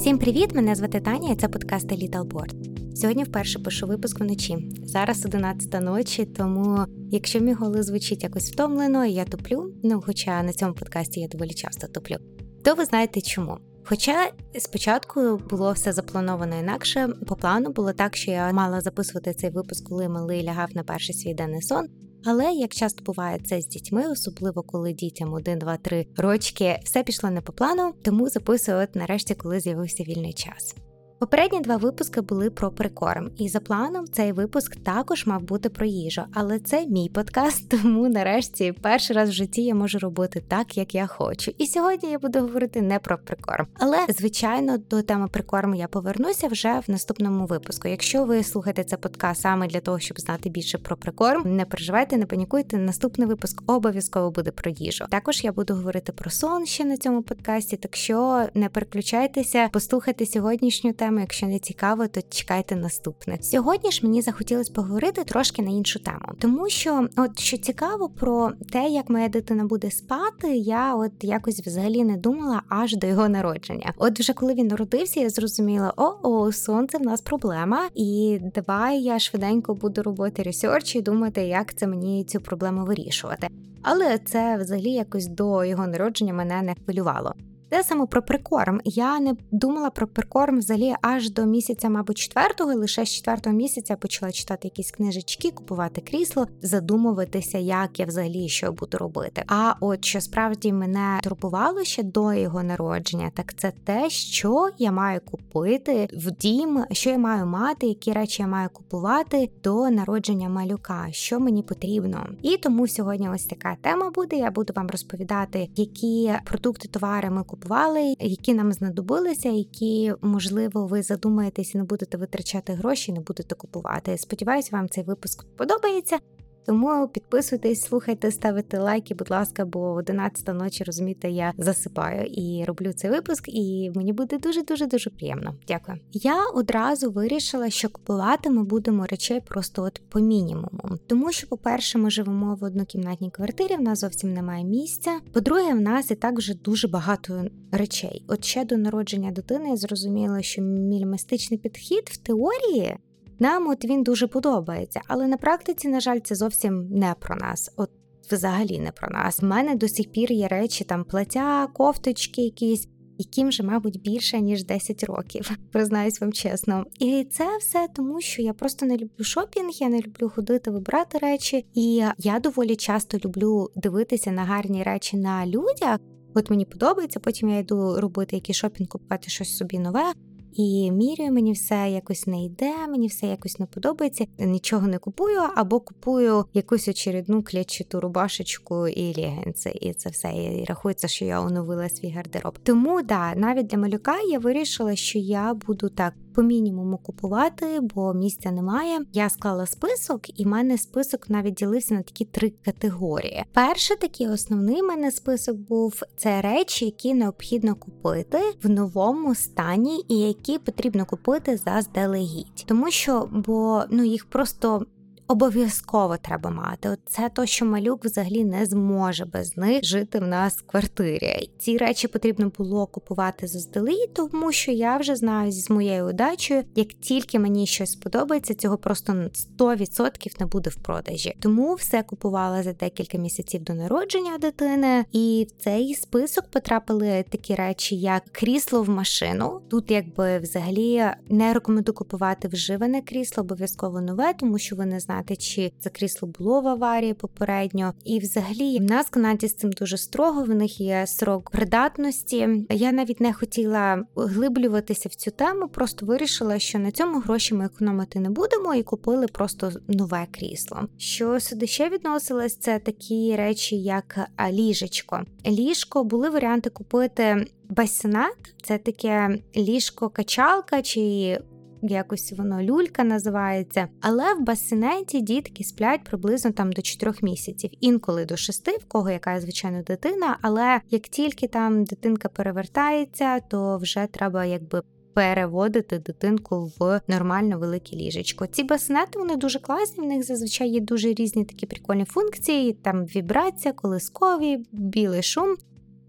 Всім привіт! Мене звати Таня, і це подкаст Little Board. Сьогодні вперше пишу випуск вночі. Зараз 11 ночі, тому якщо мій голос звучить якось втомлено, і я туплю. Ну, хоча на цьому подкасті я доволі часто туплю, то ви знаєте чому. Хоча спочатку було все заплановано інакше, по плану було так, що я мала записувати цей випуск, коли малий лягав на перший свій денний сон. Але як часто буває це з дітьми, особливо коли дітям 1, 2, 3 рочки, все пішло не по плану, тому записую от нарешті, коли з'явився вільний час. Попередні два випуски були про прикорм, і за планом цей випуск також мав бути про їжу, але це мій подкаст, тому нарешті перший раз в житті я можу робити так, як я хочу. І сьогодні я буду говорити не про прикорм. Але звичайно до теми прикорму я повернуся вже в наступному випуску. Якщо ви слухаєте цей подкаст саме для того, щоб знати більше про прикорм, не переживайте, не панікуйте. Наступний випуск обов'язково буде про їжу. Також я буду говорити про сон ще на цьому подкасті. Так що не переключайтеся, послухайте сьогоднішню тему тему. Якщо не цікаво, то чекайте наступне. Сьогодні ж мені захотілося поговорити трошки на іншу тему, тому що, от що цікаво про те, як моя дитина буде спати, я от якось взагалі не думала аж до його народження. От вже коли він народився, я зрозуміла, о, о, Х'юстон, в нас проблема, і давай я швиденько буду робити research і думати, як це мені цю проблему вирішувати. Але це взагалі якось до його народження мене не хвилювало. Те саме про прикорм. Я не думала про прикорм взагалі аж до місяця, мабуть, четвертого. Лише з четвертого місяця почала читати якісь книжечки, купувати крісло, задумуватися, як я взагалі що буду робити. А от що справді мене турбувало ще до його народження, так це те, що я маю купити в дім, що я маю мати, які речі я маю купувати до народження малюка, що мені потрібно. І тому сьогодні ось така тема буде. Я буду вам розповідати, які продукти, товари ми купуємо купували, які нам знадобилися, які можливо ви задумаєтесь і не будете витрачати гроші, не будете купувати. Сподіваюсь, вам цей випуск подобається. Тому підписуйтесь, слухайте, ставите лайки, будь ласка, бо 11 ночі розумієте, я засипаю і роблю цей випуск, і мені буде дуже дуже дуже приємно. Дякую. Я одразу вирішила, що купувати ми будемо речей просто от по мінімуму. Тому що, по-перше, ми живемо в однокімнатній квартирі, в нас зовсім немає місця. По-друге, в нас і так вже дуже багато речей. От ще до народження дитини я зрозуміла, що мінімалістичний підхід в теорії. Нам от він дуже подобається, але на практиці, на жаль, це зовсім не про нас. От взагалі не про нас. У мене до сих пір є речі, там плаття, кофточки якісь. Яким вже, мабуть, більше ніж 10 років, признаюсь вам чесно. І це все тому, що я просто не люблю шопінг, я не люблю ходити, вибирати речі. І я доволі часто люблю дивитися на гарні речі на людях. От мені подобається, потім я йду робити якийсь шопінг, купувати щось собі нове і міряю, мені все якось не йде, мені все якось не подобається. Нічого не купую, або купую якусь очередну клячиту рубашечку і легенці, і це все і рахується, що я оновила свій гардероб. Тому да, навіть для малюка я вирішила, що я буду так по мінімуму купувати, бо місця немає. Я склала список, і в мене список навіть ділився на такі три категорії. Перший такий основний в мене список був це речі, які необхідно купити в новому стані, і які потрібно купити заздалегідь, тому що бо ну їх просто обов'язково треба мати. От Це то, що малюк взагалі не зможе без них жити в нас в квартирі. Ці речі потрібно було купувати заздалегідь, тому що я вже знаю зі моєю удачею, як тільки мені щось сподобається, цього просто 100% не буде в продажі. Тому все купувала за декілька місяців до народження дитини, і в цей список потрапили такі речі, як крісло в машину. Тут якби взагалі не рекомендую купувати вживане крісло, обов'язково нове, тому що ви не знаєте знати, чи це крісло було в аварії попередньо. І взагалі в нас в Канаді з цим дуже строго. В них є срок придатності. Я навіть не хотіла глиблюватися в цю тему, просто вирішила, що на цьому гроші ми економити не будемо, і купили просто нове крісло. Що сюди ще відносилось, це такі речі, як ліжечко. Ліжко були варіанти купити. Басінат це таке ліжко-качалка чи якось воно люлька називається. Але в басинеті дітки сплять приблизно там до 4 місяців, інколи до 6, в кого яка звичайно дитина. Але як тільки там дитинка перевертається, то вже треба якби. Переводити дитинку в нормально велике ліжечко. Ці басинети вони дуже класні. В них зазвичай є дуже різні такі прикольні функції. Там вібрація, колискові, білий шум.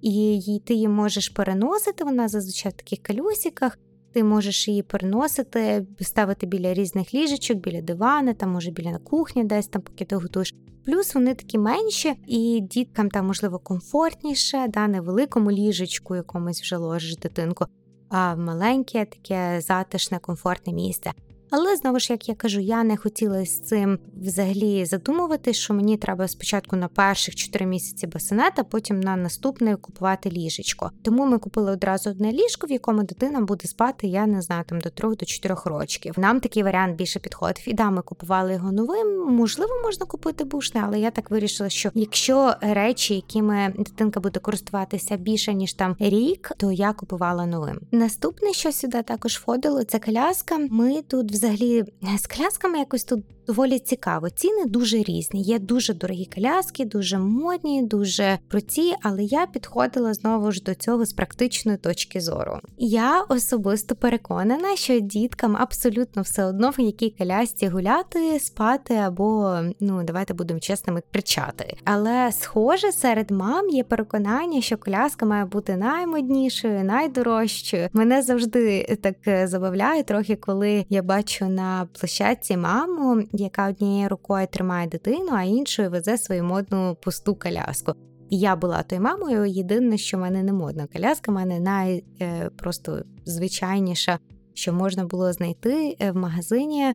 і ти її можеш переносити. Вона зазвичай в таких колесиках. Ти можеш її переносити, ставити біля різних ліжечок, біля дивана, там може біля кухні, десь там, поки ти готуєш. Плюс вони такі менші, і діткам там, можливо, комфортніше, да, не великому ліжечку, якомусь вже ложиш дитинку, а маленьке, таке затишне, комфортне місце. Але знову ж як я кажу, я не хотіла з цим взагалі задумувати, що мені треба спочатку на перших 4 місяці басинет, а потім на наступне купувати ліжечко. Тому ми купили одразу одне ліжко, в якому дитина буде спати, я не знаю, там до 3 до 4 років. Нам такий варіант більше підходив. І да, ми купували його новим. Можливо, можна купити бушне, але я так вирішила, що якщо речі, якими дитинка буде користуватися більше ніж там рік, то я купувала новим. Наступне, що сюди також входило, це коляска. Ми тут взагалі з колясками якось тут доволі цікаво. Ціни дуже різні. Є дуже дорогі коляски, дуже модні, дуже круті, але я підходила знову ж до цього з практичної точки зору. Я особисто переконана, що діткам абсолютно все одно в якій колясці гуляти, спати або ну давайте будемо чесними кричати. Але схоже, серед мам є переконання, що коляска має бути наймоднішою, найдорожчою. Мене завжди так забавляє трохи, коли я бачу на площадці маму, яка однією рукою тримає дитину, а іншою везе свою модну пусту коляску. Я була тою мамою. Єдине, що в мене не модна коляска, в мене най е, просто звичайніша, що можна було знайти е, в магазині.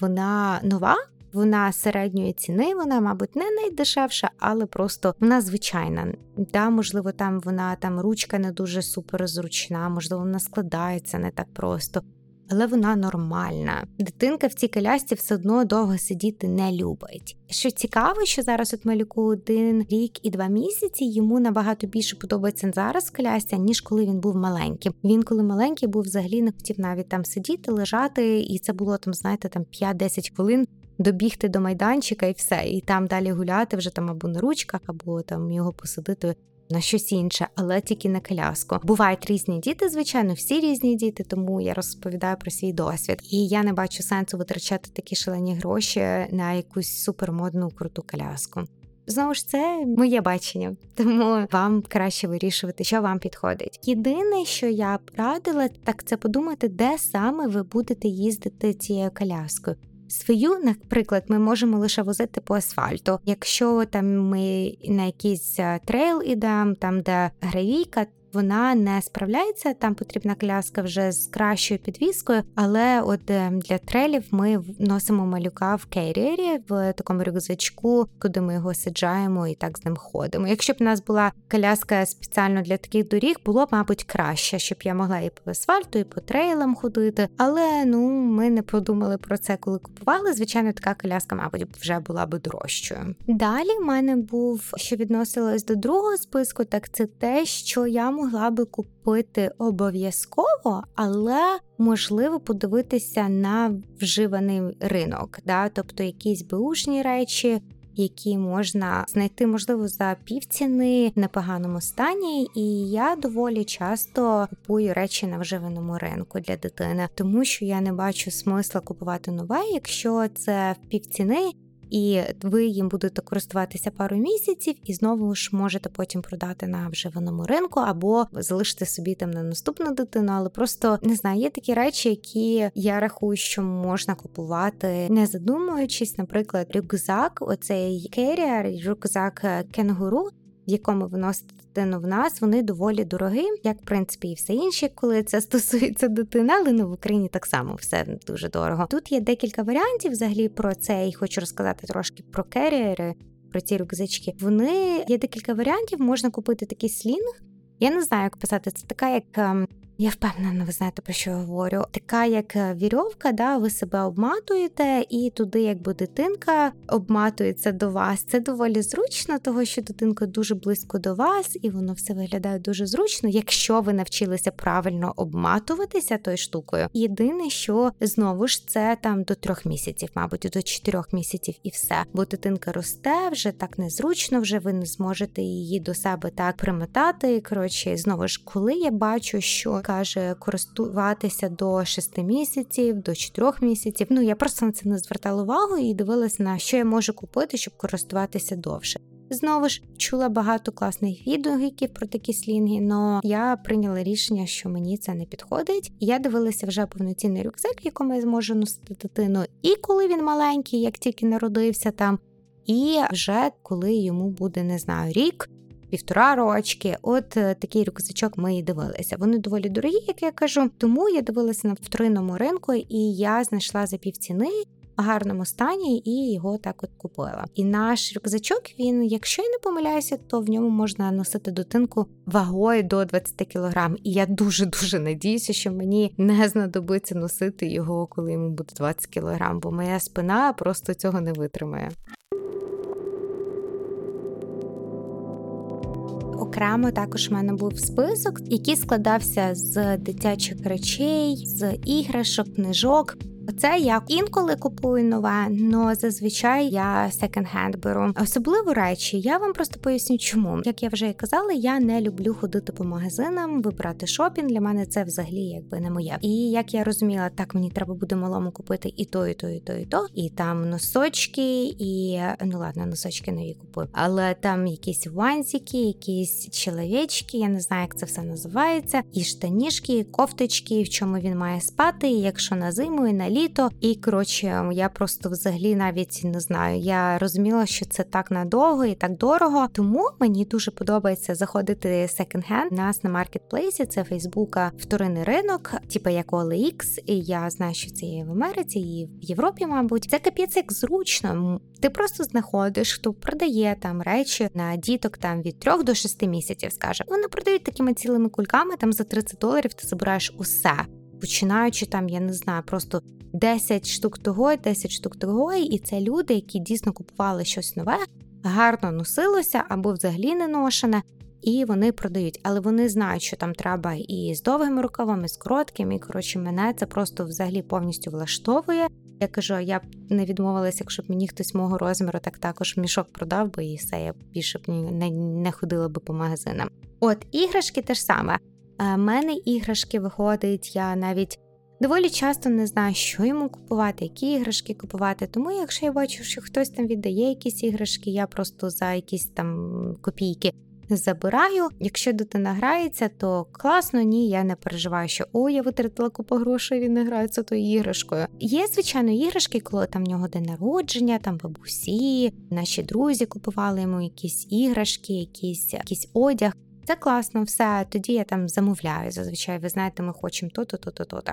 Вона нова. Вона середньої ціни, вона, мабуть, не найдешевша, але просто вона звичайна. Да, можливо, там вона там ручка не дуже суперзручна, можливо, вона складається не так просто але вона нормальна. Дитинка в цій колясці все одно довго сидіти не любить. Що цікаво, що зараз от малюку один рік і два місяці йому набагато більше подобається зараз колясця, ніж коли він був маленьким. Він, коли маленький, був взагалі не хотів навіть там сидіти, лежати, і це було там, знаєте, там 5-10 хвилин. Добігти до майданчика і все, і там далі гуляти вже там або на ручках, або там його посадити на щось інше, але тільки на коляску. Бувають різні діти, звичайно, всі різні діти, тому я розповідаю про свій досвід. І я не бачу сенсу витрачати такі шалені гроші на якусь супермодну круту коляску. Знову ж це моє бачення, тому вам краще вирішувати, що вам підходить. Єдине, що я б радила, так це подумати, де саме ви будете їздити цією коляскою. Свою, наприклад, ми можемо лише возити по асфальту. Якщо там ми на якийсь е, трейл ідемо, там де гравійка, вона не справляється. Там потрібна коляска вже з кращою підвіскою, але от е, для трелів ми носимо малюка в керріері, в такому рюкзачку, куди ми його саджаємо і так з ним ходимо. Якщо б у нас була коляска спеціально для таких доріг, було б, мабуть, краще, щоб я могла і по асфальту, і по трейлам ходити. Але ну ми не подумали про це, коли купували. Звичайно, така коляска, мабуть, вже була б дорожчою. Далі в мене був що відносилось до другого списку, так це те, що я могла би купити обов'язково, але можливо подивитися на вживаний ринок, да? тобто якісь беушні речі. Які можна знайти, можливо, за півціни в непоганому стані, і я доволі часто купую речі на вживаному ринку для дитини, тому що я не бачу смисла купувати нове, якщо це в півціни, і ви їм будете користуватися пару місяців, і знову ж можете потім продати на вживаному ринку або залишити собі там на наступну дитину, але просто не знаю, є такі речі, які я рахую, що можна купувати, не задумуючись, наприклад, рюкзак, оцей керіар, рюкзак кенгуру в якому ви носите дитину в нас, вони доволі дорогі, як в принципі і все інше, коли це стосується дитини, але ну в Україні так само все дуже дорого. Тут є декілька варіантів взагалі про це, і хочу розказати трошки про керіери, про ці рюкзачки. Вони є декілька варіантів. Можна купити такий слінг. Я не знаю, як писати. Це така, як ем, я впевнена, ви знаєте, про що я говорю. Така як е, вірьовка, да, ви себе обматуєте, і туди, якби дитинка обматується до вас. Це доволі зручно, того що дитинка дуже близько до вас, і воно все виглядає дуже зручно, якщо ви навчилися правильно обматуватися тою штукою. Єдине, що знову ж це там до трьох місяців, мабуть, до чотирьох місяців, і все. Бо дитинка росте, вже так незручно, вже ви не зможете її до себе так примотати. Коротше, знову ж, коли я бачу, що каже користуватися до 6 місяців, до 4 місяців. Ну я просто на це не звертала увагу і дивилась на що я можу купити, щоб користуватися довше. Знову ж чула багато класних відгуків про такі слінги, але я прийняла рішення, що мені це не підходить. Я дивилася вже повноцінний рюкзак, якому я зможу носити дитину, і коли він маленький, як тільки народився там, і вже коли йому буде не знаю рік півтора рочки. От е, такий рюкзачок ми і дивилися. Вони доволі дорогі, як я кажу. Тому я дивилася на вторинному ринку, і я знайшла за півціни. Гарному стані і його так от купила. І наш рюкзачок, він, якщо я не помиляюся, то в ньому можна носити дитинку вагою до 20 кг. І я дуже дуже надіюся, що мені не знадобиться носити його, коли йому буде 20 кг, бо моя спина просто цього не витримає. Окремо також в мене був список, який складався з дитячих речей, з іграшок, книжок. Оце я інколи купую нове, але зазвичай я секонд-хенд беру. Особливо речі, я вам просто поясню, чому. Як я вже і казала, я не люблю ходити по магазинам, вибрати шопінг. Для мене це взагалі якби не моє. І як я розуміла, так мені треба буде малому купити і то, і то, і то, і то. І там носочки, і ну ладно, носочки нові купую. Але там якісь ванзики, якісь чоловічки, я не знаю, як це все називається. І штанішки, і кофточки, в чому він має спати. І якщо на зиму і на літо. І коротше, я просто взагалі навіть не знаю. Я розуміла, що це так надовго і так дорого. Тому мені дуже подобається заходити секонд-хенд. Нас на маркетплейсі це Фейсбука вторинний ринок, типу як OLX, і я знаю, що це є в Америці і в Європі, мабуть. Це капець як зручно. Ти просто знаходиш, хто продає там речі на діток там від 3 до 6 місяців, скаже. Вони продають такими цілими кульками, там за 30 доларів ти забираєш усе. Починаючи там, я не знаю, просто 10 штук того, 10 штук того, і це люди, які дійсно купували щось нове, гарно носилося або взагалі не ношене, і вони продають. Але вони знають, що там треба і з довгими рукавами, і з короткими. І коротше, мене це просто взагалі повністю влаштовує. Я кажу, я б не відмовилася, якщо б мені хтось мого розміру, так також мішок продав би і все, я більше б не, не ходила би по магазинам. От іграшки теж саме. У е, мене іграшки виходить, я навіть доволі часто не знаю, що йому купувати, які іграшки купувати. Тому, якщо я бачу, що хтось там віддає якісь іграшки, я просто за якісь там копійки забираю. Якщо дитина грається, то класно, ні, я не переживаю, що о, я витратила купу грошей, він не грається тою іграшкою. Є, звичайно, іграшки, коли там в нього день народження, там бабусі, наші друзі купували йому якісь іграшки, якісь, якийсь одяг. Це класно, все. Тоді я там замовляю. Зазвичай, ви знаєте, ми хочемо то-то, то-то, то-то.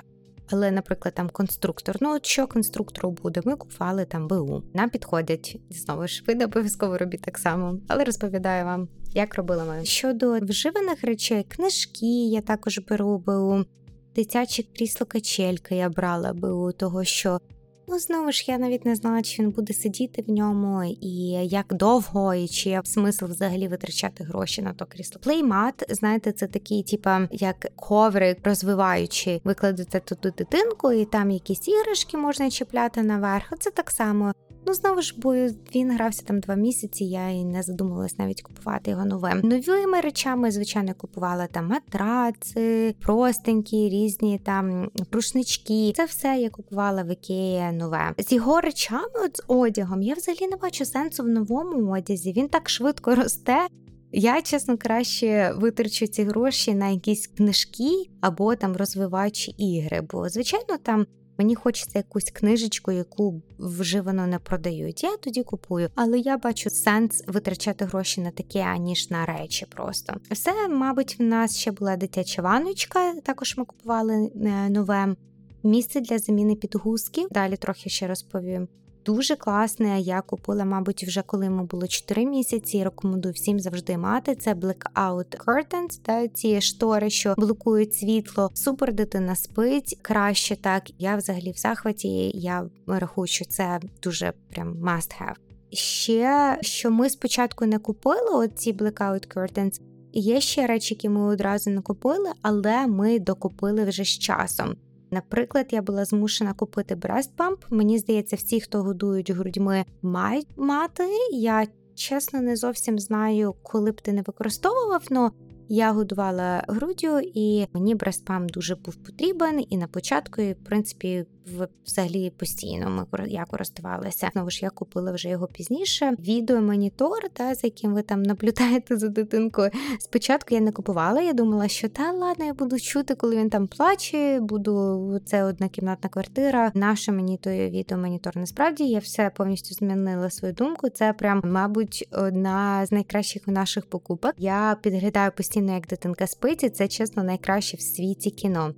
Але, наприклад, там конструктор. Ну, от що конструктору буде? Ми купували там БУ. Нам підходять знову ж ви не обов'язково робіть так само, але розповідаю вам, як робила ми. Щодо вживаних речей, книжки я також беру БУ, дитячі крісло качельки я брала БУ, того що Ну, знову ж я навіть не знала, чи він буде сидіти в ньому, і як довго, і чи є смисл взагалі витрачати гроші на то крісло. Плеймат, знаєте, це такий, типа як коврик розвиваючи, викладете туди дитинку, і там якісь іграшки можна чіпляти наверх. Це так само Ну, знову ж, бо він грався там два місяці, я і не задумувалась навіть купувати його новим. Новими речами, звичайно, купувала там матраци, простенькі, різні там прушнички. Це все я купувала в Ікеї нове. З його речами, от з одягом, я взагалі не бачу сенсу в новому одязі. Він так швидко росте. Я, чесно, краще витрачу ці гроші на якісь книжки або там розвиваючі ігри, бо, звичайно, там Мені хочеться якусь книжечку, яку вживано не продають. Я тоді купую, але я бачу сенс витрачати гроші на таке, аніж на речі. Просто все, мабуть, в нас ще була дитяча ваночка. Також ми купували е, нове місце для заміни підгузків. Далі трохи ще розповім. Дуже класне. Я купила, мабуть, вже коли йому було 4 місяці. Рекомендую всім завжди мати. Це Blackout Curtains, та ці штори, що блокують світло. Супер дитина спить краще так. Я взагалі в захваті. Я рахую, що це дуже прям must have. Ще що ми спочатку не купили, оці Blackout Curtains, Є ще речі, які ми одразу не купили, але ми докупили вже з часом. Наприклад, я була змушена купити Pump. Мені здається, всі, хто годують грудьми, мають мати. Я чесно не зовсім знаю, коли б ти не використовував, но я годувала груддю, і мені Pump дуже був потрібен. І на початку, і, в принципі, взагалі постійно ми я користувалася. Знову ж я купила вже його пізніше. Відеомонітор, та за яким ви там наблюдаєте за дитинкою. Спочатку я не купувала. Я думала, що та ладно, я буду чути, коли він там плаче. Буду це однокімнатна квартира. Наша мені той відеомонітор. Насправді я все повністю змінила свою думку. Це прям, мабуть, одна з найкращих наших покупок. Я підглядаю постійно, як дитинка спить, і це чесно найкраще в світі кіно.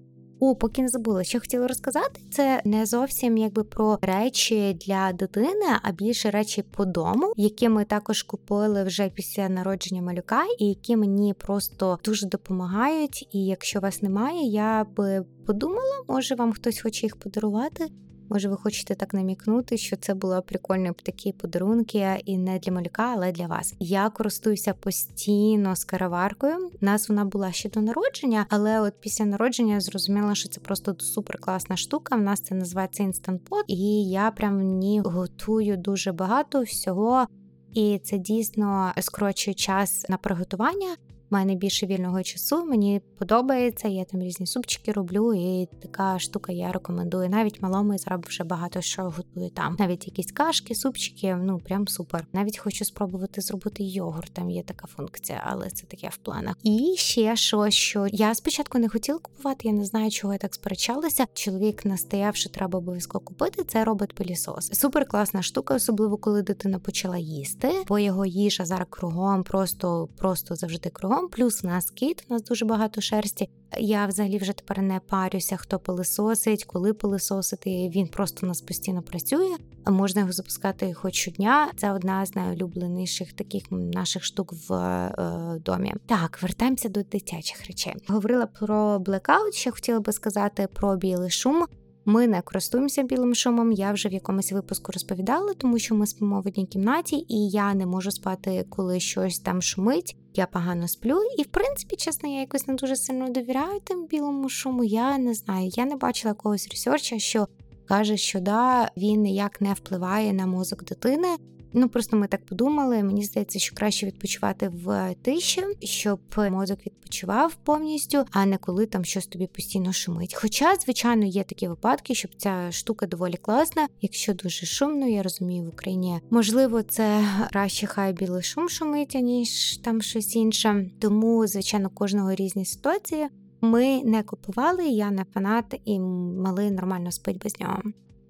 О, поки не забула, що хотіла розказати, це не зовсім якби про речі для дитини, а більше речі по дому, які ми також купили вже після народження малюка, і які мені просто дуже допомагають. І якщо вас немає, я би подумала, може вам хтось хоче їх подарувати. Може, ви хочете так намікнути, що це були прикольні такі подарунки, і не для малюка, але для вас. Я користуюся постійно з караваркою. У нас вона була ще до народження, але от після народження я зрозуміла, що це просто супер класна штука. В нас це називається Instant Pot, і я прям в ній готую дуже багато всього. І це дійсно скорочує час на приготування мене більше вільного часу. Мені подобається. Я там різні супчики роблю, і така штука я рекомендую. Навіть малому і зараз вже багато що готую там. Навіть якісь кашки, супчики, ну прям супер. Навіть хочу спробувати зробити йогурт. Там є така функція, але це таке в планах. І ще щось, що я спочатку не хотіла купувати. Я не знаю, чого я так сперечалася. Чоловік настояв, що треба обов'язково купити. Це робить пилісос. Супер класна штука, особливо коли дитина почала їсти, бо його їжа зараз кругом, просто просто завжди кругом. Плюс у нас кіт, у нас дуже багато шерсті. Я взагалі вже тепер не парюся, хто пилисосить, коли пилисосити. Він просто у нас постійно працює. Можна його запускати хоч щодня. Це одна з найулюбленіших таких наших штук в е, домі. Так, вертаємося до дитячих речей. Говорила про блекаут. Ще хотіла би сказати про білий шум. Ми не користуємося білим шумом. Я вже в якомусь випуску розповідала, тому що ми спимо в одній кімнаті, і я не можу спати, коли щось там шумить. Я погано сплю, і в принципі, чесно, я якось не дуже сильно довіряю тим білому шуму. Я не знаю. Я не бачила якогось ресерча, що каже, що да, він ніяк не впливає на мозок дитини. Ну просто ми так подумали. Мені здається, що краще відпочивати в тиші, щоб мозок відпочивав повністю, а не коли там щось тобі постійно шумить. Хоча, звичайно, є такі випадки, щоб ця штука доволі класна. Якщо дуже шумно, я розумію в Україні. Можливо, це краще хай білий шум шумить, ніж там щось інше. Тому, звичайно, кожного різні ситуації. Ми не купували, я не фанат, і малий нормально спить без нього.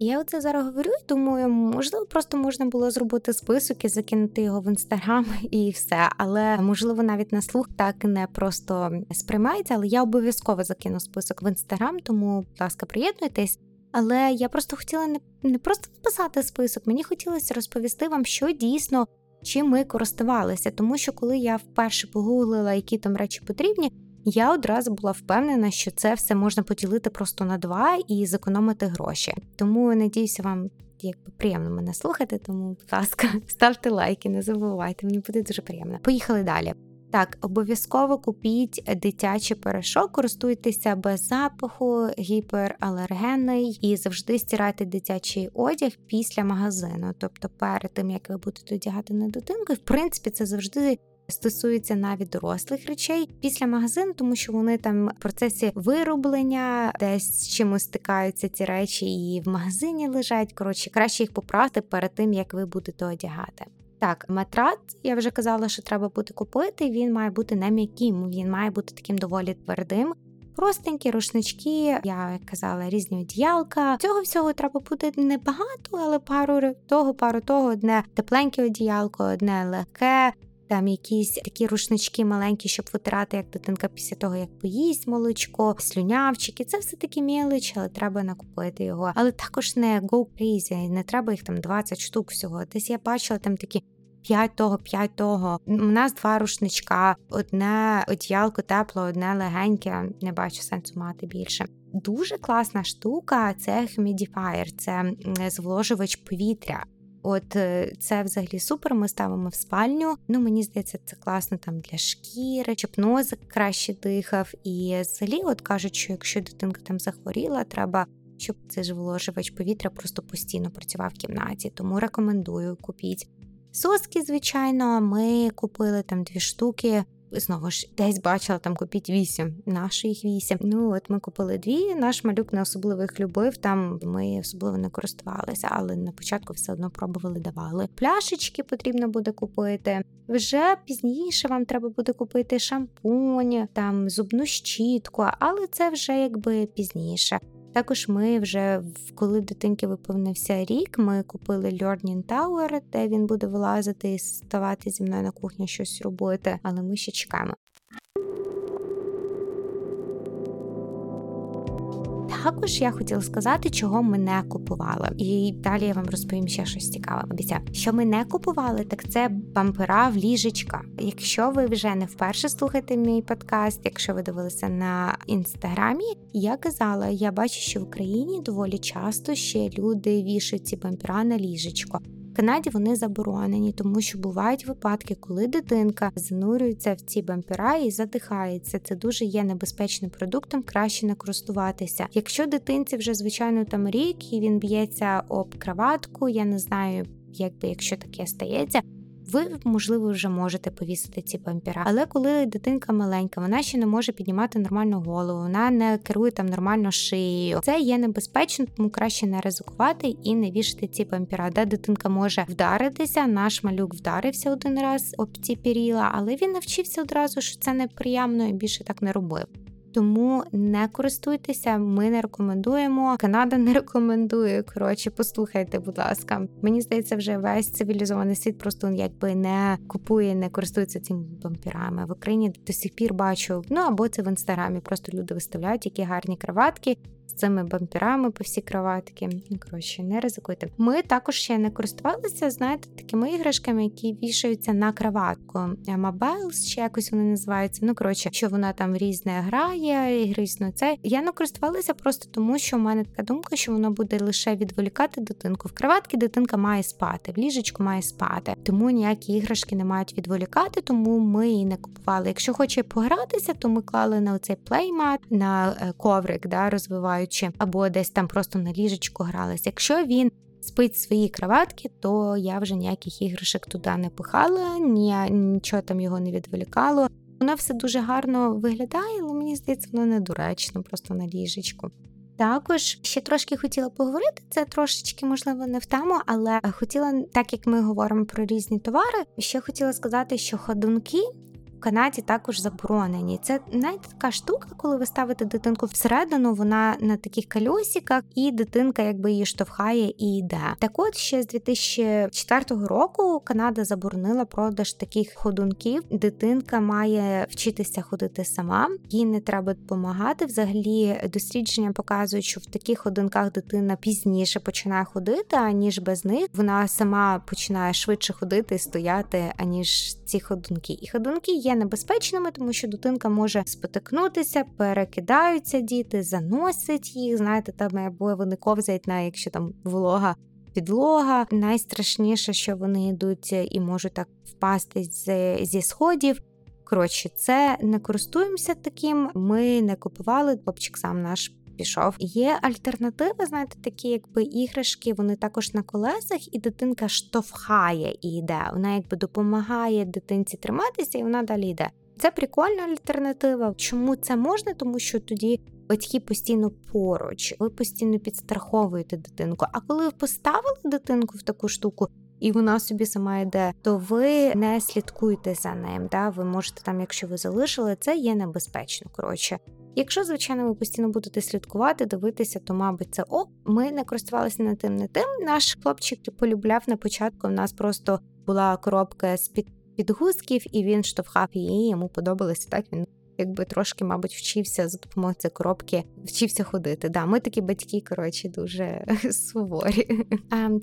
Я оце зараз говорю і думаю, можливо, просто можна було зробити список і закинути його в інстаграм і все. Але можливо, навіть на слух так не просто сприймається. Але я обов'язково закину список в інстаграм, тому, будь ласка, приєднуйтесь. Але я просто хотіла не, не просто написати список, мені хотілося розповісти вам, що дійсно чим ми користувалися, тому що коли я вперше погуглила, які там речі потрібні. Я одразу була впевнена, що це все можна поділити просто на два і зекономити гроші. Тому надіюся, вам якби приємно мене слухати. Тому, будь ласка, ставте лайки, не забувайте, мені буде дуже приємно. Поїхали далі. Так, обов'язково купіть дитячий порошок, користуйтеся без запаху, гіпералергенний і завжди стирайте дитячий одяг після магазину. Тобто, перед тим як ви будете одягати на дитинку, в принципі, це завжди стосується навіть дорослих речей після магазину, тому що вони там в процесі вироблення десь з чимось стикаються ці речі, і в магазині лежать. Коротше, краще їх попрати перед тим, як ви будете одягати. Так, матрат, я вже казала, що треба буде купити. Він має бути не м'яким, він має бути таким доволі твердим. Простенькі рушнички, я казала, різні одіялка. Цього всього треба буде небагато, але пару того, пару того, одне тепленьке одіялко, одне легке, там якісь такі рушнички маленькі, щоб витирати, як дитинка після того, як поїсть молочко, слюнявчики. Це все таки мілич, але треба накупити його. Але також не go crazy, не треба їх там 20 штук всього. Десь я бачила там такі. П'ять того, п'ять того. У нас два рушничка, одне одіялко тепло, одне легеньке. Не бачу сенсу мати більше. Дуже класна штука це humidifier, це зволожувач повітря. От е, це взагалі супер. Ми ставимо в спальню. Ну мені здається, це класно там для шкіри, щоб носик краще дихав. І взагалі, от кажуть, що якщо дитинка там захворіла, треба. Щоб цей зволожувач повітря просто постійно працював в кімнаті, тому рекомендую купіть. Соски, звичайно, ми купили там дві штуки. Знову ж десь бачила там купіть вісім, нашу їх вісім. Ну от ми купили дві. Наш малюк не особливо їх любив. Там ми особливо не користувалися, але на початку все одно пробували, давали. Пляшечки потрібно буде купити. Вже пізніше вам треба буде купити шампунь, там зубну щітку, але це вже якби пізніше. Також ми вже коли дитинки виповнився рік, ми купили Learning Tower, де він буде вилазити і ставати зі мною на кухні щось робити, але ми ще чекаємо. Також я хотіла сказати, чого ми не купували. І далі я вам розповім ще щось цікаве. Обіцяю. Що ми не купували, так це бампера в ліжечка. Якщо ви вже не вперше слухаєте мій подкаст, якщо ви дивилися на інстаграмі, я казала, я бачу, що в Україні доволі часто ще люди вішають ці бампера на ліжечко. Канаді вони заборонені, тому що бувають випадки, коли дитинка занурюється в ці бампера і задихається. Це дуже є небезпечним продуктом, краще не користуватися. Якщо дитинці вже звичайно там рік і він б'ється об кроватку, я не знаю, якби якщо таке стається ви, можливо, вже можете повісити ці пампіра. Але коли дитинка маленька, вона ще не може піднімати нормальну голову, вона не керує там нормально шиєю. Це є небезпечно, тому краще не ризикувати і не вішати ці пампіра. Де дитинка може вдаритися. Наш малюк вдарився один раз об ці піріла, але він навчився одразу, що це неприємно і більше так не робив. Тому не користуйтеся, ми не рекомендуємо. Канада не рекомендує. Коротше, послухайте, будь ласка. Мені здається, вже весь цивілізований світ просто якби не купує, не користується цими вампірами. В Україні до сих пір бачу. Ну або це в інстаграмі. Просто люди виставляють які гарні краватки з цими бампірами по всі кроватки. Ну, коротше, не ризикуйте. Ми також ще не користувалися, знаєте, такими іграшками, які вішаються на кроватку. Мобайлс, чи якось вони називаються. Ну, коротше, що вона там різне грає, і різно це. Я не користувалася просто тому, що в мене така думка, що воно буде лише відволікати дитинку. В кроватки дитинка має спати, в ліжечку має спати. Тому ніякі іграшки не мають відволікати, тому ми її не купували. Якщо хоче погратися, то ми клали на оцей плеймат, на е, коврик, да, розвиваючи граючи, або десь там просто на ліжечку гралась. Якщо він спить свої кроватки, то я вже ніяких іграшок туди не пихала, ні, нічого там його не відволікало. Воно все дуже гарно виглядає, але мені здається, воно недоречно, просто на ліжечку. Також ще трошки хотіла поговорити. Це трошечки можливо не в тему, але хотіла, так як ми говоримо про різні товари, ще хотіла сказати, що ходунки Канаді також заборонені. Це навіть така штука, коли ви ставите дитинку всередину, вона на таких кольосиках, і дитинка якби її штовхає і йде. Так от ще з 2004 року Канада заборонила продаж таких ходунків. Дитинка має вчитися ходити сама, їй не треба допомагати. Взагалі, дослідження показують, що в таких ходунках дитина пізніше починає ходити, аніж без них. Вона сама починає швидше ходити і стояти, аніж ці ходунки. І ходунки є небезпечними, тому що дитинка може спотикнутися, перекидаються діти, заносять їх. Знаєте, там або вони ковзають на якщо там волога. Підлога найстрашніше, що вони йдуть і можуть так впасти з, зі сходів. Коротше, це не користуємося таким. Ми не купували, хлопчик сам наш пішов. Є альтернативи, знаєте, такі якби іграшки, вони також на колесах, і дитинка штовхає і йде. Вона якби допомагає дитинці триматися, і вона далі йде. Це прикольна альтернатива. Чому це можна? Тому що тоді батьки постійно поруч, ви постійно підстраховуєте дитинку. А коли ви поставили дитинку в таку штуку, і вона собі сама йде, то ви не слідкуєте за ним. Да? Ви можете там, якщо ви залишили, це є небезпечно. Коротше, Якщо, звичайно, ви постійно будете слідкувати, дивитися, то, мабуть, це о, ми не користувалися не тим, не тим. Наш хлопчик полюбляв на початку. У нас просто була коробка з під підгузків, і він штовхав її. Йому подобалося так. Він якби трошки, мабуть, вчився за допомогою цієї коробки, вчився ходити. Да, Ми такі батьки, коротше, дуже суворі.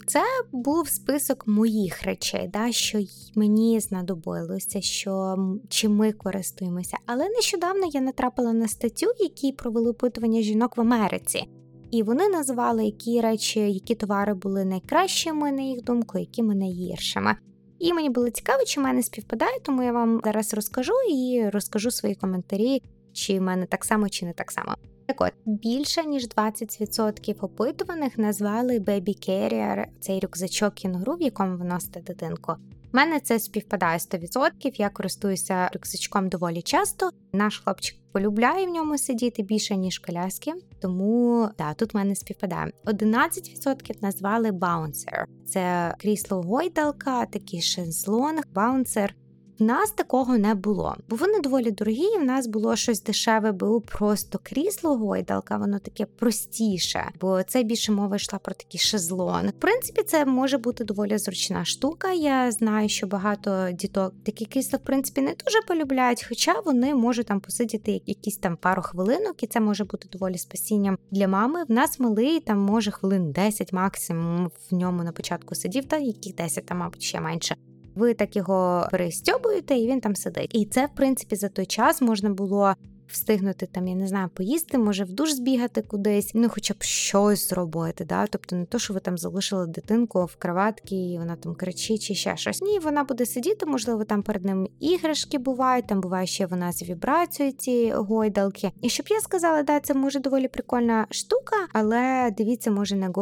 Це був список моїх речей, да, що мені знадобилося, що чим ми користуємося. Але нещодавно я натрапила на статтю, які провели опитування жінок в Америці. І вони назвали, які речі, які товари були найкращими, на їх думку, якими найгіршими. І мені було цікаво, чи в мене співпадає, тому я вам зараз розкажу і розкажу свої коментарі, чи в мене так само, чи не так само. Так от більше ніж 20% опитуваних назвали Baby Carrier, цей рюкзачок кенгуру, в якому ви носите дитинку, У мене це співпадає 100%, Я користуюся рюкзачком доволі часто. Наш хлопчик полюбляє в ньому сидіти більше ніж коляски, тому да, тут в мене співпадає. 11% назвали bouncer. Це крісло гойдалка, такий шезлонг, bouncer. Нас такого не було, бо вони доволі дорогі. і В нас було щось дешеве, було просто крісло гойдалка, воно таке простіше, бо це більше мова йшла про такі шезлон. В принципі, це може бути доволі зручна штука. Я знаю, що багато діток такі крісла, в принципі, не дуже полюбляють, хоча вони можуть там посидіти якісь там пару хвилинок, і це може бути доволі спасінням для мами. В нас малий там може хвилин 10 максимум в ньому на початку сидів, та яких 10, там, мабуть, ще менше. Ви так його перестьобуєте, і він там сидить. І це, в принципі, за той час можна було. Встигнути там, я не знаю, поїсти, може в душ збігати кудись, ну хоча б щось зробити. Да? Тобто не то, що ви там залишили дитинку в кроватці, і вона там кричить чи ще щось. Ні, вона буде сидіти, можливо, там перед ним іграшки бувають, там буває ще вона з вібрацією ці гойдалки. І щоб я сказала, да, це може доволі прикольна штука, але дивіться, може на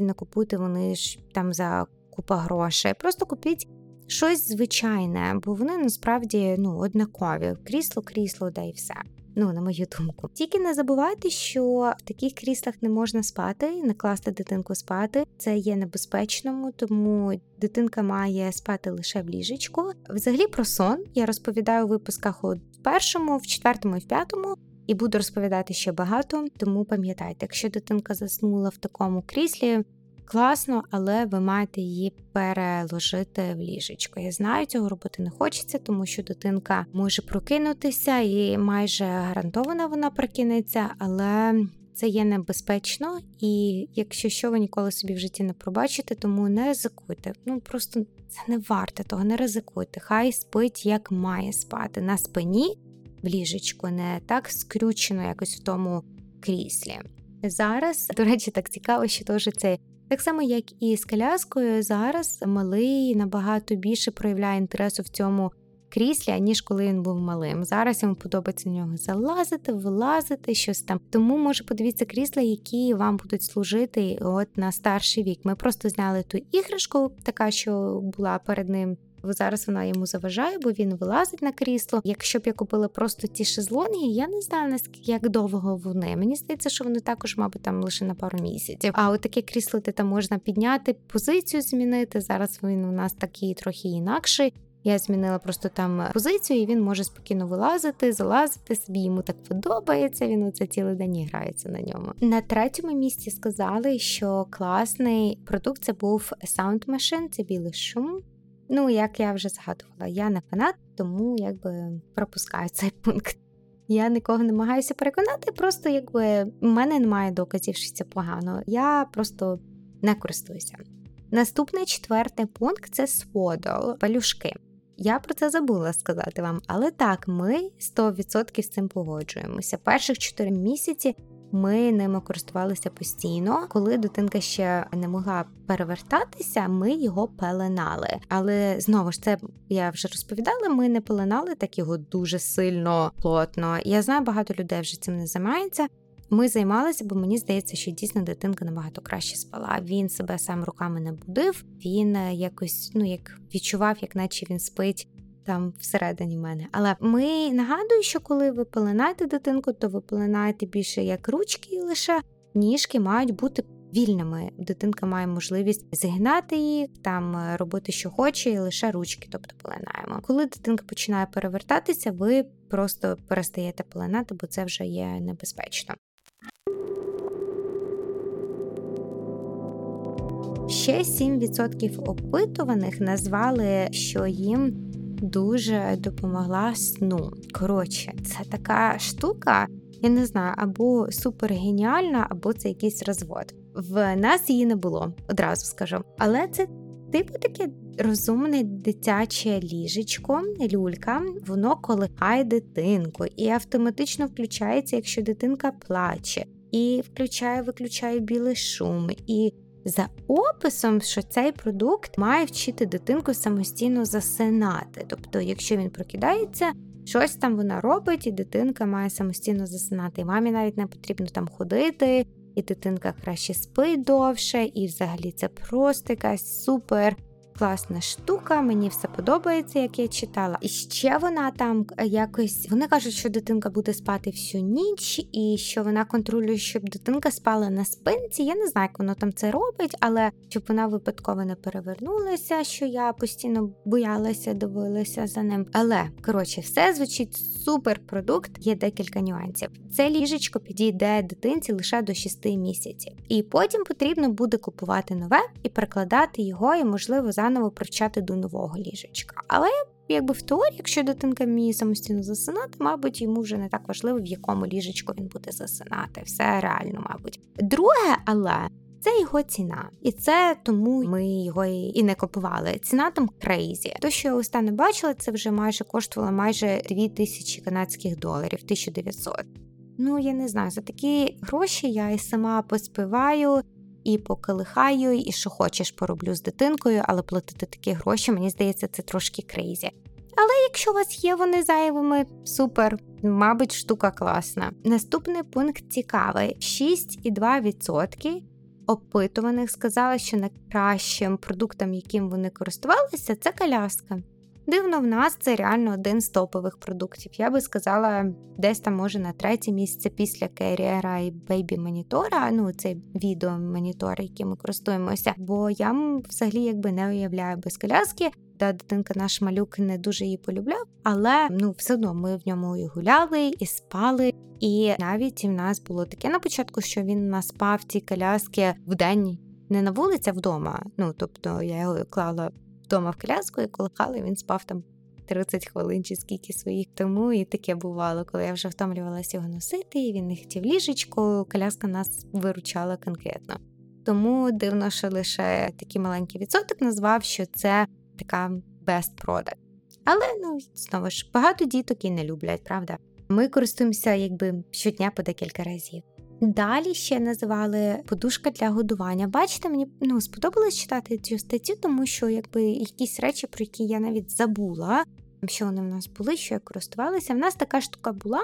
не купуйте вони ж там за купа грошей. Просто купіть щось звичайне, бо вони насправді ну однакові. Крісло, крісло, да і все. Ну, на мою думку. Тільки не забувайте, що в таких кріслах не можна спати, не класти дитинку спати. Це є небезпечному, тому дитинка має спати лише в ліжечку. Взагалі про сон я розповідаю у випусках у першому, в четвертому і в п'ятому. І буду розповідати ще багато, тому пам'ятайте, якщо дитинка заснула в такому кріслі, класно, але ви маєте її переложити в ліжечко. Я знаю, цього робити не хочеться, тому що дитинка може прокинутися і майже гарантовано вона прокинеться, але. Це є небезпечно, і якщо що, ви ніколи собі в житті не пробачите, тому не ризикуйте. Ну просто це не варте того, не ризикуйте. Хай спить як має спати на спині в ліжечку, не так скрючено якось в тому кріслі. Зараз, до речі, так цікаво, що теж цей так само, як і з коляскою, зараз малий набагато більше проявляє інтересу в цьому кріслі, ніж коли він був малим. Зараз йому подобається в нього залазити, вилазити, щось там. Тому може подивіться крісла, які вам будуть служити от на старший вік. Ми просто зняли ту іграшку, така що була перед ним зараз вона йому заважає, бо він вилазить на крісло. Якщо б я купила просто ті шезлонги, я не знаю наскільки як довго вони. Мені здається, що вони також, мабуть, там лише на пару місяців. А от таке крісло ти там можна підняти, позицію змінити. Зараз він у нас такий трохи інакший. Я змінила просто там позицію, і він може спокійно вилазити, залазити собі. Йому так подобається. Він оце цілий день грається на ньому. На третьому місці сказали, що класний продукт це був Sound Machine, це білий шум. Ну, як я вже згадувала, я не фанат, тому якби пропускаю цей пункт. Я нікого не намагаюся переконати, просто якби в мене немає доказів, що це погано. Я просто не користуюся. Наступний четвертий пункт це сводол, палюшки. Я про це забула сказати вам, але так, ми 100% з цим погоджуємося. Перших 4 місяці ми ними користувалися постійно. Коли дитинка ще не могла перевертатися, ми його пеленали. Але знову ж це я вже розповідала. Ми не пеленали так його дуже сильно плотно. Я знаю, багато людей вже цим не займається. Ми займалися, бо мені здається, що дійсно дитинка набагато краще спала. Він себе сам руками не будив. Він е, якось ну як відчував, як наче він спить там всередині мене. Але ми нагадую, що коли ви пеленаєте дитинку, то ви пеленаєте більше як ручки лише ніжки мають бути. Вільними дитинка має можливість зігнати їх, там е, робити, що хоче, і лише ручки, тобто пеленаємо. Коли дитинка починає перевертатися, ви просто перестаєте пеленати, бо це вже є небезпечно. Ще 7% опитуваних назвали, що їм дуже допомогла сну. Коротше, це така штука, я не знаю, або супер геніальна, або це якийсь розвод. В нас її не було, одразу скажу. Але це типу таке розумне дитяче ліжечко, люлька, воно колихає дитинку і автоматично включається, якщо дитинка плаче, і включає, виключає білий шум. і за описом, що цей продукт має вчити дитинку самостійно засинати. Тобто, якщо він прокидається, щось там вона робить, і дитинка має самостійно засинати. І мамі навіть не потрібно там ходити, і дитинка краще спить довше, і взагалі це просто якась супер класна штука, мені все подобається, як я читала. І ще вона там якось вони кажуть, що дитинка буде спати всю ніч, і що вона контролює, щоб дитинка спала на спинці. Я не знаю, як воно там це робить, але щоб вона випадково не перевернулася, що я постійно боялася, дивилася за ним. Але коротше, все звучить супер продукт. Є декілька нюансів. Це ліжечко підійде дитинці лише до 6 місяців, і потім потрібно буде купувати нове і перекладати його, і можливо заново привчати до нового ліжечка. Але якби в теорії, якщо дитинка вміє самостійно засинати, мабуть, йому вже не так важливо, в якому ліжечку він буде засинати. Все реально, мабуть. Друге, але. Це його ціна, і це тому ми його і не купували. Ціна там crazy. То, що я останнє бачила, це вже майже коштувало майже 2000 канадських доларів, 1900. Ну я не знаю, за такі гроші я і сама поспіваю, і поколихаю, і що хочеш пороблю з дитинкою, але платити такі гроші, мені здається, це трошки crazy. Але якщо у вас є вони зайвими, супер, мабуть, штука класна. Наступний пункт цікавий: 6,2% опитуваних сказали, що найкращим продуктом, яким вони користувалися, це коляска. Дивно, в нас це реально один з топових продуктів. Я би сказала, десь там може на третє місце після Carrier і Baby Монітора, ну цей відеомонітор, яким ми користуємося. Бо я взагалі якби не уявляю без коляски. Та дитинка наш малюк не дуже її полюбляв, але ну все одно ми в ньому і гуляли, і спали. І навіть в нас було таке на початку, що він наспав ці коляски в день. Не на вулиці, вдома. Ну тобто я його клала вдома в коляску і колихали, він спав там 30 хвилин чи скільки своїх тому. І таке бувало, коли я вже втомлювалася його носити, і він не хотів ліжечко, коляска нас виручала конкретно. Тому дивно, що лише такий маленький відсоток назвав, що це така best product. Але ну знову ж багато діток і не люблять, правда? Ми користуємося якби щодня по декілька разів. Далі ще називали подушка для годування. Бачите, мені ну, сподобалось читати цю статтю, тому що якби якісь речі, про які я навіть забула, що вони в нас були, що я користувалася. В нас така штука була,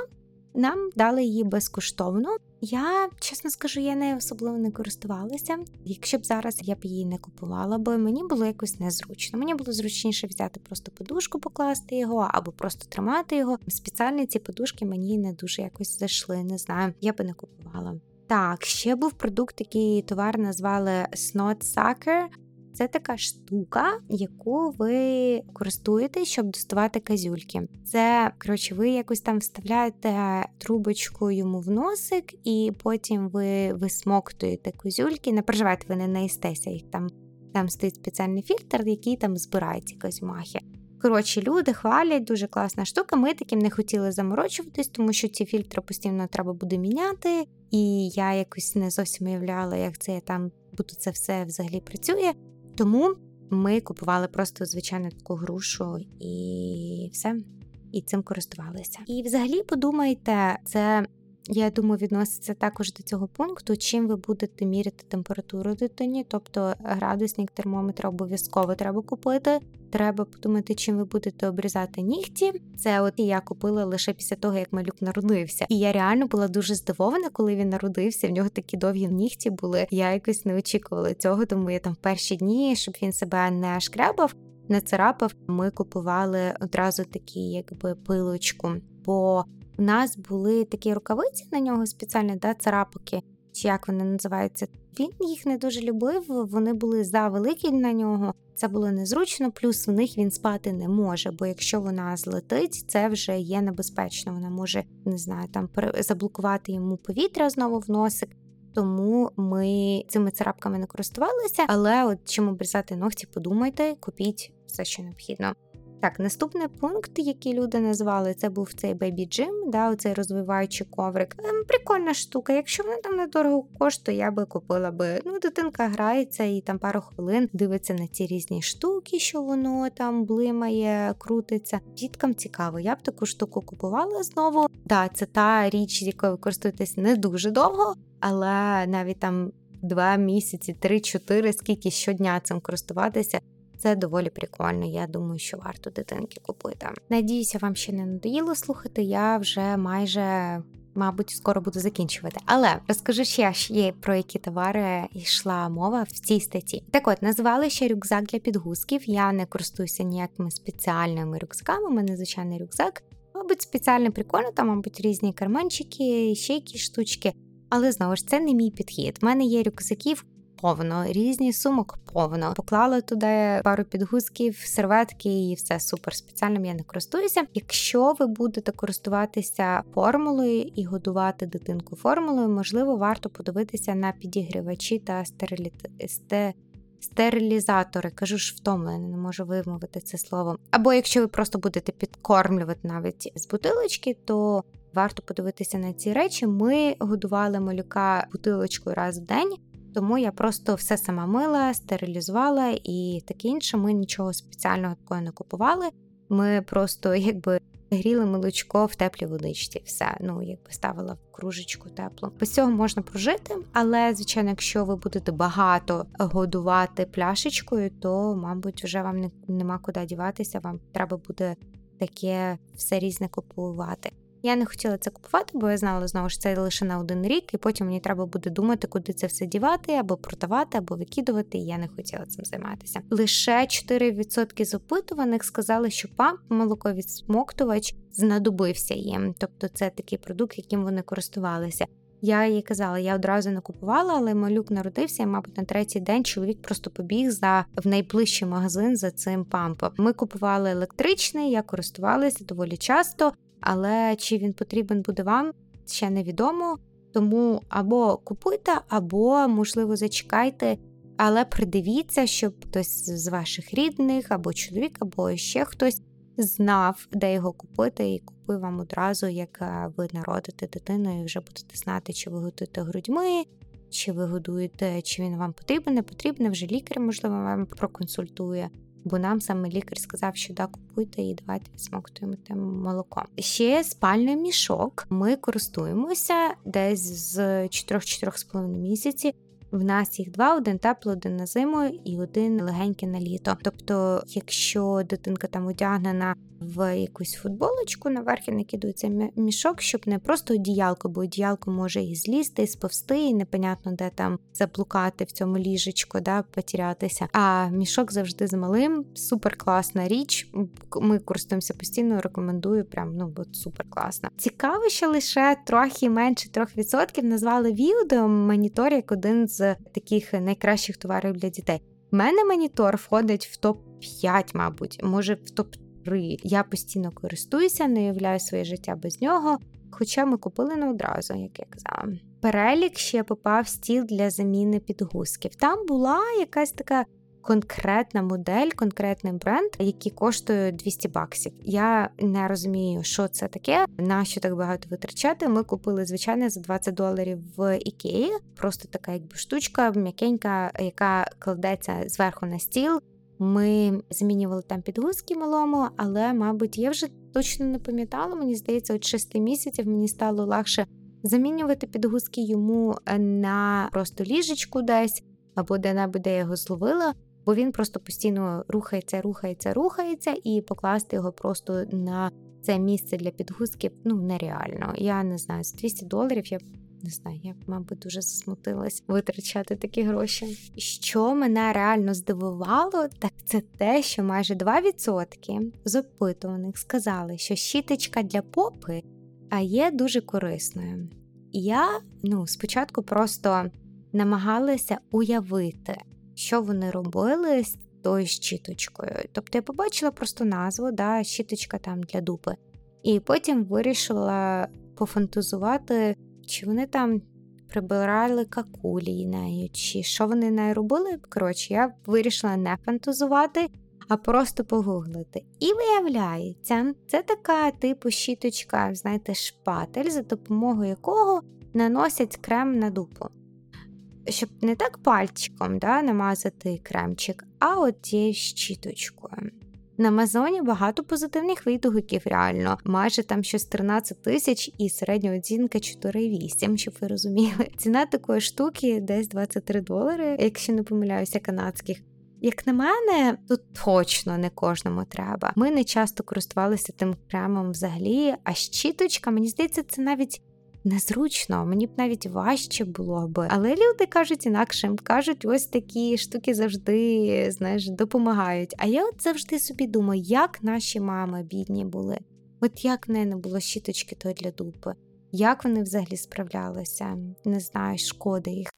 нам дали її безкоштовно. Я чесно скажу, я нею особливо не користувалася. Якщо б зараз я б її не купувала, бо мені було якось незручно. Мені було зручніше взяти просто подушку, покласти його або просто тримати його. Спеціальні ці подушки мені не дуже якось зайшли. Не знаю, я би не купувала. Так, ще був продукт, який товар назвали Snot Sucker. Це така штука, яку ви користуєте, щоб доставати казюльки. Це коротше, ви якось там вставляєте трубочку йому в носик, і потім ви висмоктуєте козюльки. Не переживайте, ви не наїстеся їх там. Там стоїть спеціальний фільтр, який там збирає ці козюмахи. Коротше, люди хвалять, дуже класна штука. Ми таким не хотіли заморочуватись, тому що ці фільтри постійно треба буде міняти, і я якось не зовсім уявляла, як це там буду це все взагалі працює. Тому ми купували просто звичайну таку грушу і все. І цим користувалися. І взагалі подумайте, це я думаю, відноситься також до цього пункту, чим ви будете міряти температуру дитині, тобто градусник термометра обов'язково треба купити. Треба подумати, чим ви будете обрізати нігті. Це от я купила лише після того, як малюк народився. І я реально була дуже здивована, коли він народився. В нього такі довгі нігті були. Я якось не очікувала цього, тому я там перші дні, щоб він себе не шкрябав, не царапав. Ми купували одразу такі, якби пилочку. Бо у нас були такі рукавиці на нього спеціальні, да, царапки, чи як вони називаються. Він їх не дуже любив, вони були завеликі на нього. Це було незручно, плюс в них він спати не може, бо якщо вона злетить, це вже є небезпечно. Вона може не знаю, там заблокувати йому повітря знову в носик. Тому ми цими царапками не користувалися. Але от чим обрізати ногті, подумайте, купіть все, що необхідно. Так, наступний пункт, який люди назвали, це був цей Baby Gym, да, оцей розвиваючий коврик. Ем, прикольна штука. Якщо вона там недорого коштує, я би купила би. Ну, дитинка грається і там пару хвилин дивиться на ці різні штуки, що воно там блимає, крутиться. Діткам цікаво, я б таку штуку купувала знову. Да, це та річ, з якою ви користуєтесь не дуже довго, але навіть там. Два місяці, три-чотири, скільки щодня цим користуватися, це доволі прикольно. Я думаю, що варто дитинки купити. Надіюся, вам ще не надоїло слухати. Я вже майже Мабуть, скоро буду закінчувати. Але розкажу ще ще про які товари йшла мова в цій статті. Так от назвали ще рюкзак для підгузків. Я не користуюся ніякими спеціальними рюкзаками. У мене звичайний рюкзак. Мабуть, спеціально прикольно, там, мабуть, різні карманчики, ще якісь штучки. Але знову ж це не мій підхід. У мене є рюкзаків повно, різні сумок повно. Поклала туди пару підгузків, серветки і все супер. Спеціальним я не користуюся. Якщо ви будете користуватися формулою і годувати дитинку формулою, можливо, варто подивитися на підігрівачі та стериліти. Стерилізатори, кажу ж втомлено, не можу вимовити це слово. Або якщо ви просто будете підкормлювати навіть з бутилочки, то варто подивитися на ці речі. Ми годували малюка бутилочкою раз в день. Тому я просто все сама мила, стерилізувала і таке інше. Ми нічого спеціального такого не купували. Ми просто якби гріли молочко в теплій водичці. Все, ну якби ставила в кружечку теплу. Без цього можна прожити, але звичайно, якщо ви будете багато годувати пляшечкою, то мабуть вже вам не, нема куди діватися. Вам треба буде таке все різне купувати. Я не хотіла це купувати, бо я знала знову ж це лише на один рік, і потім мені треба буде думати, куди це все дівати, або продавати, або викидувати. І я не хотіла цим займатися. Лише 4% з опитуваних сказали, що памп молоковідсмоктувач знадобився їм. Тобто це такий продукт, яким вони користувалися. Я їй казала, я одразу не купувала, але малюк народився, і, мабуть, на третій день чоловік просто побіг за в найближчий магазин за цим пампом. Ми купували електричний, я користувалася доволі часто але чи він потрібен буде вам, ще невідомо. Тому або купуйте, або, можливо, зачекайте, але придивіться, щоб хтось з ваших рідних, або чоловік, або ще хтось знав, де його купити, і купив вам одразу, як е, ви народите дитину, і вже будете знати, чи ви готуєте грудьми, чи ви годуєте, чи він вам потрібен, не потрібен. Вже лікар, можливо, вам проконсультує бо нам саме лікар сказав, що да, купуйте і давайте смоктуємо те молоко. Ще спальний мішок. Ми користуємося десь з 4-4,5 місяці. В нас їх два: один тепло, один на зиму і один легенький на літо. Тобто, якщо дитинка там одягнена в якусь футболочку, наверх і накидується мішок, щоб не просто одіялко, бо одіялко може і злізти, і сповзти, і непонятно, де там заблукати в цьому ліжечку, да, потерятися. А мішок завжди з малим, супер класна річ. Ми користуємося постійно, рекомендую. Прям ну от супер класно. Цікаво, що лише трохи менше 3% назвали відео монітор як один з таких найкращих товарів для дітей. У мене монітор входить в топ 5 мабуть, може в топ 3 Я постійно користуюся, не уявляю своє життя без нього. Хоча ми купили не одразу, як я казала. Перелік ще попав стіл для заміни підгузків. Там була якась така конкретна модель, конкретний бренд, який коштує 200 баксів. Я не розумію, що це таке, на що так багато витрачати. Ми купили звичайно за 20 доларів в Ікеї. Просто така, якби штучка, м'якенька, яка кладеться зверху на стіл. Ми змінювали там підгузки малому, але, мабуть, я вже точно не пам'ятала. Мені здається, от 6 місяців мені стало легше замінювати підгузки йому на просто ліжечку десь або де-небудь де я його зловила. Бо він просто постійно рухається, рухається, рухається, і покласти його просто на це місце для підгузків ну нереально. Я не знаю, з 200 доларів я не знаю, я, мабуть, дуже засмутилась витрачати такі гроші. Що мене реально здивувало, так це те, що майже 2% з опитуваних сказали, що щіточка для попи є дуже корисною. я ну, спочатку просто намагалася уявити, що вони робили з тою щіточкою. Тобто я побачила просто назву, да, щіточка там для дупи. І потім вирішила пофантазувати чи вони там прибирали какулі нею, чи що вони нею робили. Коротше, я вирішила не фантазувати, а просто погуглити. І виявляється, це така типу щіточка, знаєте, шпатель, за допомогою якого наносять крем на дупу. Щоб не так пальчиком да, намазати кремчик, а от тією щіточкою. На Амазоні багато позитивних відгуків, реально. Майже там щось 13 тисяч і середня оцінка 4,8, щоб ви розуміли. Ціна такої штуки десь 23 долари, якщо не помиляюся, канадських. Як на мене, тут точно не кожному треба. Ми не часто користувалися тим кремом взагалі, а щіточка, мені здається, це навіть незручно, мені б навіть важче було би. Але люди кажуть інакше, кажуть, ось такі штуки завжди знаєш, допомагають. А я от завжди собі думаю, як наші мами бідні були. От як в неї не було щіточки той для дупи, як вони взагалі справлялися, не знаю, шкода їх.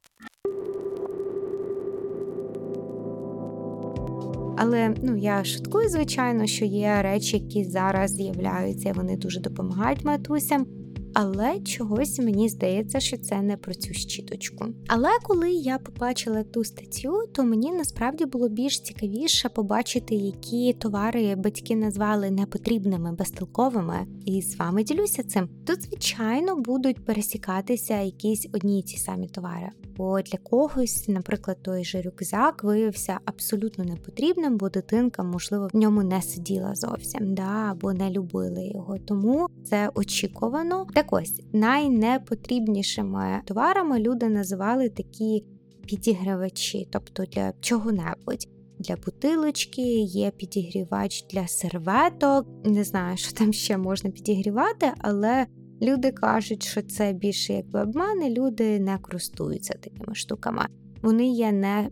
Але ну я шуткую, звичайно, що є речі, які зараз з'являються, вони дуже допомагають матусям але чогось мені здається, що це не про цю щіточку. Але коли я побачила ту статтю, то мені насправді було більш цікавіше побачити, які товари батьки назвали непотрібними, безтолковими, і з вами ділюся цим. Тут, звичайно, будуть пересікатися якісь одні й ті самі товари. Бо для когось, наприклад, той же рюкзак виявився абсолютно непотрібним, бо дитинка, можливо, в ньому не сиділа зовсім, да, або не любили його. Тому це очікувано. Так ось найнепотрібнішими товарами люди називали такі підігрівачі, тобто для чого-небудь. Для бутилочки, є підігрівач для серветок. Не знаю, що там ще можна підігрівати, але люди кажуть, що це більше якби обмани, люди не користуються такими штуками. Вони є не,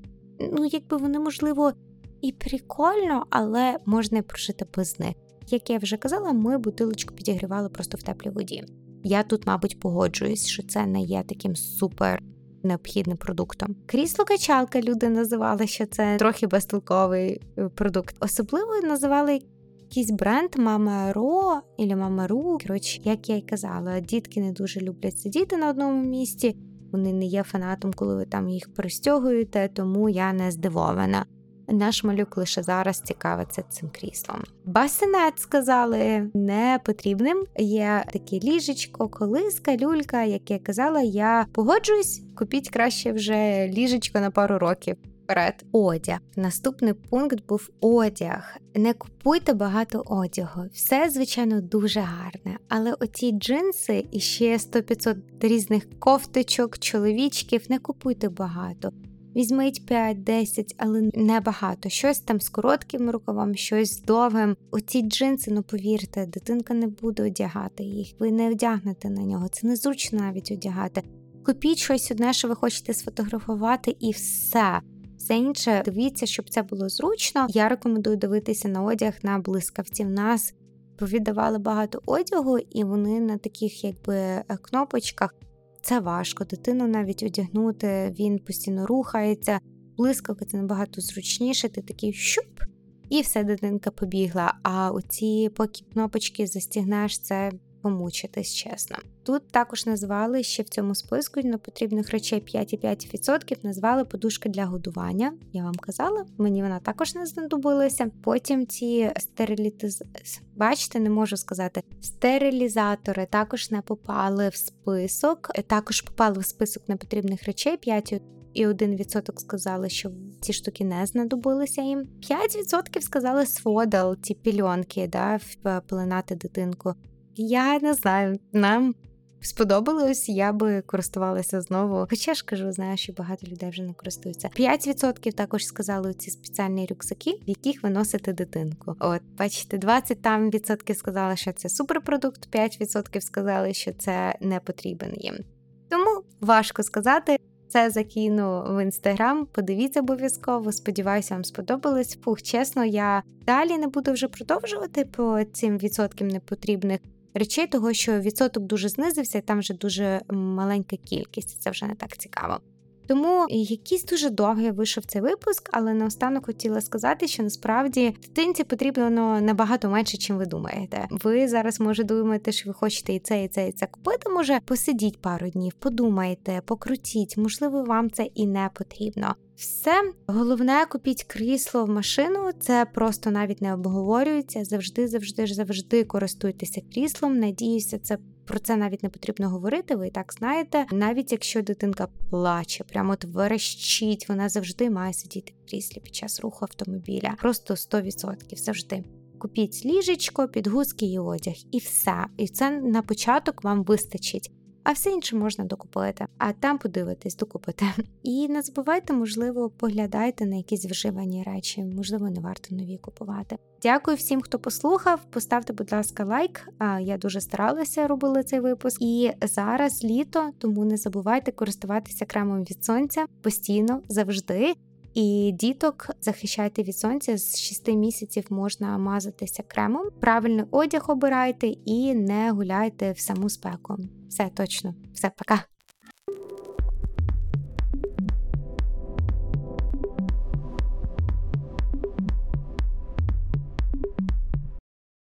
ну якби вони, можливо, і прикольно, але можна прожити без них. Як я вже казала, ми бутилочку підігрівали просто в теплій воді. Я тут, мабуть, погоджуюсь, що це не є таким супер необхідним продуктом. Крісло качалка люди називали, що це трохи безтолковий е, продукт. Особливо називали якийсь бренд Мама Ро або Мама. Коротше, як я й казала, дітки не дуже люблять сидіти на одному місці. Вони не є фанатом, коли ви там їх пристягуєте, тому я не здивована. Наш малюк лише зараз цікавиться цим кріслом. Басинет сказали не потрібним. Є таке ліжечко, колиска, люлька. Як я казала, я погоджуюсь, купіть краще вже ліжечко на пару років. Вперед, одяг. Наступний пункт був одяг. Не купуйте багато одягу. Все, звичайно, дуже гарне. Але оці джинси і ще 100-500 різних кофточок, чоловічків, не купуйте багато. Візьміть 5-10, але не багато. Щось там з коротким рукавом, щось з довгим. Оці джинси, ну повірте, дитинка не буде одягати їх. Ви не одягнете на нього. Це незручно навіть одягати. Купіть щось одне, що ви хочете сфотографувати, і все. Все інше, дивіться, щоб це було зручно. Я рекомендую дивитися на одяг на блискавці. В нас повіддавали багато одягу, і вони на таких, якби кнопочках це важко. Дитину навіть одягнути, він постійно рухається, блискавка це набагато зручніше, ти такий щуп, і все дитинка побігла. А оці поки кнопочки застігнеш, це помучитись, чесно. Тут також назвали ще в цьому списку на потрібних речей 5,5% назвали подушки для годування. Я вам казала, мені вона також не знадобилася. Потім ці стерилітиз... бачите, не можу сказати. Стерилізатори також не попали в список, також попали в список непотрібних речей 5 і 1% сказали, що ці штуки не знадобилися їм. 5% сказали сводал, ті пільонки, да, вплинати дитинку. Я не знаю, нам сподобалось, я би користувалася знову. Хоча ж кажу, знаю, що багато людей вже не користуються. 5% також сказали ці спеціальні рюкзаки, в яких ви носите дитинку. От, бачите, 20 там відсотків сказали, що це суперпродукт, 5% сказали, що це не потрібен їм. Тому важко сказати. Це закину в інстаграм. Подивіться обов'язково. Сподіваюся, вам сподобалось. Фух, чесно, я далі не буду вже продовжувати по цим відсоткам непотрібних речей, того що відсоток дуже знизився, і там вже дуже маленька кількість. Це вже не так цікаво. Тому якийсь дуже довгий вийшов цей випуск, але наостанок хотіла сказати, що насправді дитинці потрібно набагато менше, чим ви думаєте. Ви зараз може думаєте, що ви хочете і це, і це, і це купити. Може посидіть пару днів, подумайте, покрутіть, можливо, вам це і не потрібно. Все головне, купіть крісло в машину. Це просто навіть не обговорюється. Завжди, завжди завжди користуйтеся кріслом. Надіюся, це про це навіть не потрібно говорити. Ви і так знаєте. Навіть якщо дитинка плаче, прямо от верещить, вона завжди має сидіти в кріслі під час руху автомобіля. Просто 100% завжди. Купіть ліжечко, підгузки і одяг, і все. І це на початок вам вистачить. А все інше можна докупити. А там подивитись, докупити. І не забувайте, можливо, поглядайте на якісь вживані речі, можливо, не варто нові купувати. Дякую всім, хто послухав. Поставте, будь ласка, лайк. Я дуже старалася робила цей випуск. І зараз літо, тому не забувайте користуватися кремом від сонця постійно завжди. І діток захищайте від сонця з 6 місяців можна мазатися кремом. Правильний одяг обирайте і не гуляйте в саму спеку. Все точно, все пока.